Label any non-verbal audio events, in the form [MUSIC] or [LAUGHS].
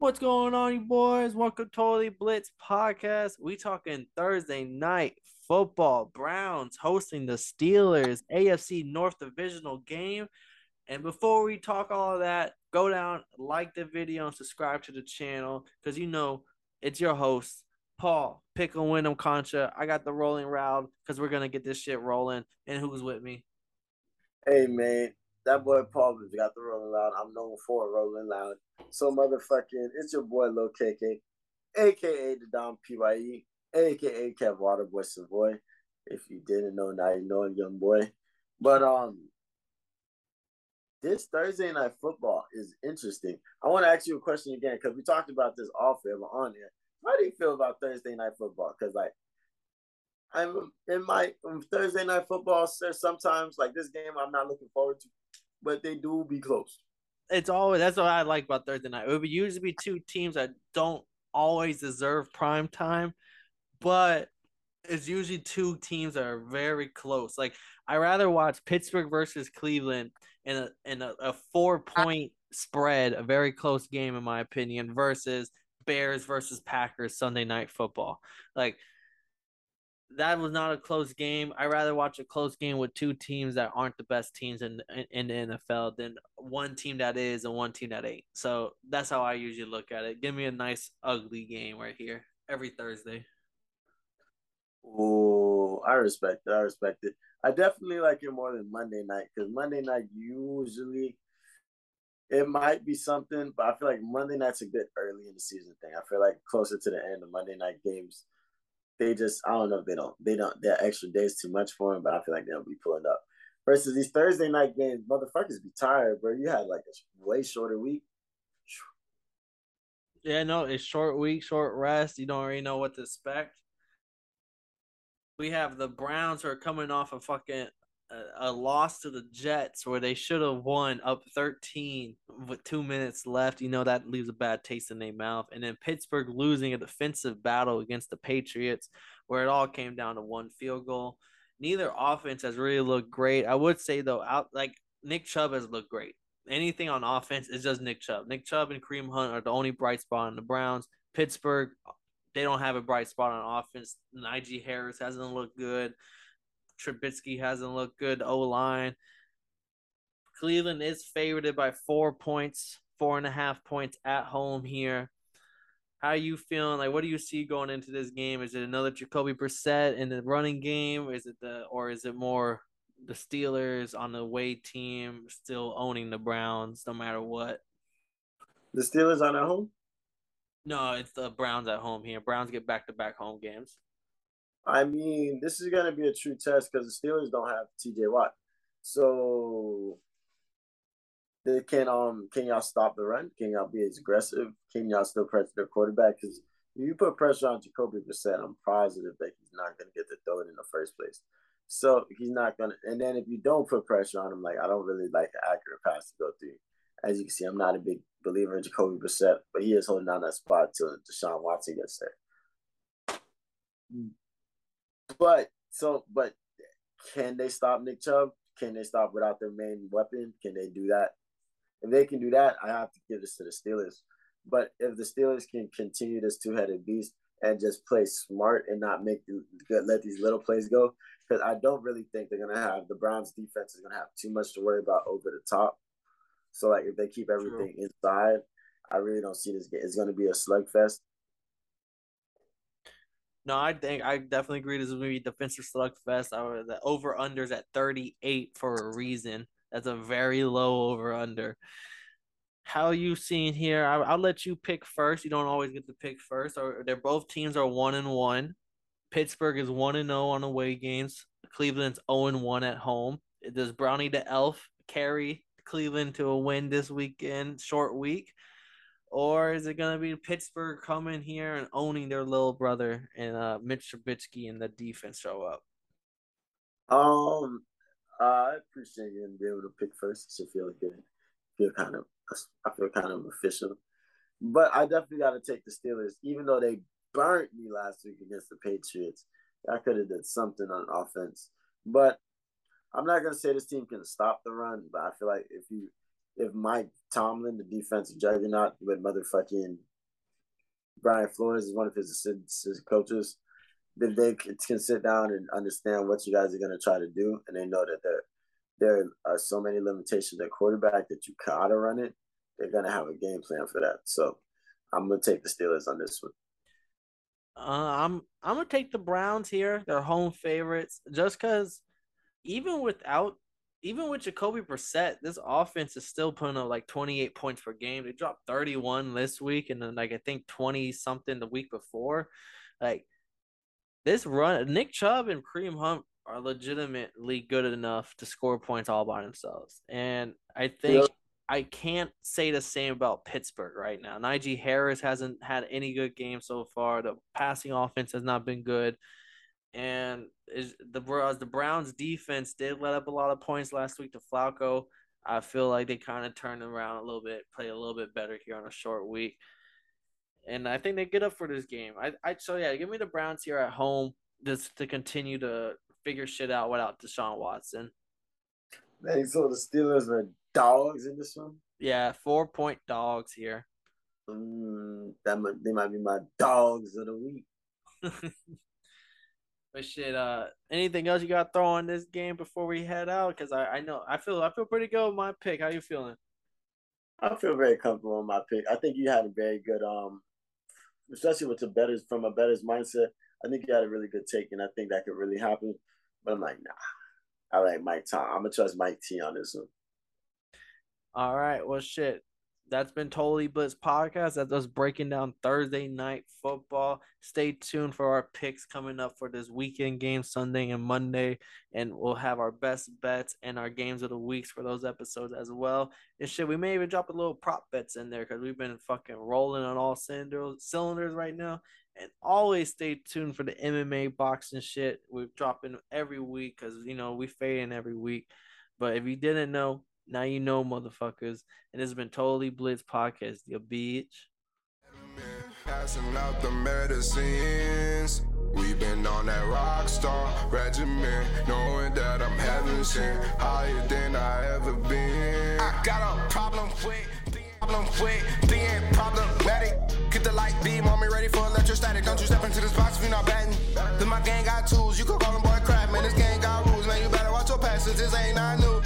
What's going on, you boys? Welcome to Totally Blitz podcast. We talking Thursday night football. Browns hosting the Steelers, AFC North Divisional game. And before we talk all of that, go down, like the video, and subscribe to the channel because you know it's your host, Paul Pickle Wyndham Concha. I got the rolling round because we're gonna get this shit rolling. And who's with me? Hey man, that boy Paul has got the rolling loud. I'm known for rolling loud. So motherfucking, it's your boy Lil KK, aka the Dom Pye, aka Kev Waterboy Savoy. If you didn't know, now you know, young boy. But um, this Thursday night football is interesting. I want to ask you a question again because we talked about this off air, but on air. How do you feel about Thursday night football? Because like I'm in my Thursday night football. Sir, sometimes like this game, I'm not looking forward to, but they do be close. It's always that's what I like about Thursday night. It would usually be two teams that don't always deserve prime time, but it's usually two teams that are very close. Like I rather watch Pittsburgh versus Cleveland in a in a, a four point spread, a very close game in my opinion, versus Bears versus Packers Sunday night football. Like that was not a close game. I rather watch a close game with two teams that aren't the best teams in, in, in the NFL than one team that is and one team that ain't. So that's how I usually look at it. Give me a nice ugly game right here every Thursday. Oh, I respect it. I respect it. I definitely like it more than Monday night because Monday night usually it might be something, but I feel like Monday night's a bit early in the season thing. I feel like closer to the end of Monday night games they just I don't know if they don't they don't that extra days too much for them, but I feel like they'll be pulling up. Versus these Thursday night games, motherfuckers be tired, bro. You had like a way shorter week. Yeah, no, it's short week, short rest. You don't really know what to expect. We have the Browns who are coming off a fucking a, a loss to the Jets where they should have won up 13 with two minutes left. You know, that leaves a bad taste in their mouth. And then Pittsburgh losing a defensive battle against the Patriots where it all came down to one field goal. Neither offense has really looked great. I would say, though, out like Nick Chubb has looked great. Anything on offense is just Nick Chubb. Nick Chubb and Kareem Hunt are the only bright spot in the Browns. Pittsburgh, they don't have a bright spot on offense. Najee Harris hasn't looked good. Trubisky hasn't looked good. O line. Cleveland is favored by four points, four and a half points at home here. How are you feeling? Like, what do you see going into this game? Is it another Jacoby Brissett in the running game? Is it the, or is it more the Steelers on the way team still owning the Browns no matter what? The Steelers on at home? No, it's the Browns at home here. Browns get back to back home games. I mean, this is going to be a true test because the Steelers don't have T.J. Watt, so they can um can y'all stop the run? Can y'all be as aggressive? Can y'all still pressure their quarterback? Because if you put pressure on Jacoby Brissett, I'm positive that he's not going to get the throw in the first place. So he's not going to. And then if you don't put pressure on him, like I don't really like the accurate pass to go through. As you can see, I'm not a big believer in Jacoby Brissett, but he is holding down that spot till Deshaun Watson gets there. But so, but can they stop Nick Chubb? Can they stop without their main weapon? Can they do that? If they can do that, I have to give this to the Steelers. But if the Steelers can continue this two-headed beast and just play smart and not make the, let these little plays go, because I don't really think they're gonna have the Browns defense is gonna have too much to worry about over the top. So like if they keep everything True. inside, I really don't see this. It's gonna be a slugfest. No, I think I definitely agree. This is maybe defensive slugfest. I the over unders at 38 for a reason. That's a very low over under. How you seeing here? I, will let you pick first. You don't always get to pick first. Or they're both teams are one and one. Pittsburgh is one and zero oh on away games. Cleveland's zero oh and one at home. Does Brownie the Elf carry Cleveland to a win this weekend? Short week. Or is it gonna be Pittsburgh coming here and owning their little brother and uh, Mitch Trubisky and the defense show up? Um, I appreciate you being able to pick first. Should feel good. Feel kind of, I feel kind of official. But I definitely got to take the Steelers, even though they burnt me last week against the Patriots. I could have did something on offense, but I'm not gonna say this team can stop the run. But I feel like if you if Mike Tomlin, the defensive juggernaut, with motherfucking Brian Flores is one of his assistant coaches, then they can sit down and understand what you guys are going to try to do, and they know that there there are so many limitations at quarterback that you gotta run it, they're gonna have a game plan for that. So I'm gonna take the Steelers on this one. Uh, I'm I'm gonna take the Browns here. They're home favorites, just because even without even with Jacoby Brissett, this offense is still putting up like 28 points per game. They dropped 31 this week, and then like I think 20 something the week before. Like this run, Nick Chubb and Kareem Hunt are legitimately good enough to score points all by themselves, and I think. Yep. I can't say the same about Pittsburgh right now. Najee Harris hasn't had any good game so far. The passing offense has not been good and is the the Browns defense did let up a lot of points last week to Flacco. I feel like they kind of turned around a little bit, play a little bit better here on a short week, and I think they get up for this game. I, I so yeah, give me the Browns here at home just to continue to figure shit out without Deshaun Watson. Man, so the Steelers are dogs in this one. Yeah, four point dogs here. Mm, that might, they might be my dogs of the week. [LAUGHS] But shit, uh, anything else you got to throw on this game before we head out? Because I, I know I feel I feel pretty good with my pick. How you feeling? I feel very comfortable with my pick. I think you had a very good um, especially with the betters from a better's mindset. I think you had a really good take, and I think that could really happen. But I'm like, nah, I like Mike Tom. I'm gonna trust Mike T on this one. All right, well, shit that's been Totally Blitz podcast. That's us breaking down Thursday night football. Stay tuned for our picks coming up for this weekend game, Sunday and Monday, and we'll have our best bets and our games of the weeks for those episodes as well. And shit, we may even drop a little prop bets in there because we've been fucking rolling on all cylinders right now. And always stay tuned for the MMA boxing shit. We're dropping every week because you know we fade in every week. But if you didn't know, now you know, motherfuckers. And it's been Totally Blitz Podcast, your bitch. Passing out the medicines. We've been on that rock star regimen, knowing that I'm heaven sent higher than I ever been. I got a problem with being, problem with being problematic. Get the light beam on me, ready for electrostatic. Don't you step into this box if you're not batting. Then my gang got tools, you can call them boy crap, man. This gang got rules, man. You better watch your passes, this ain't not new.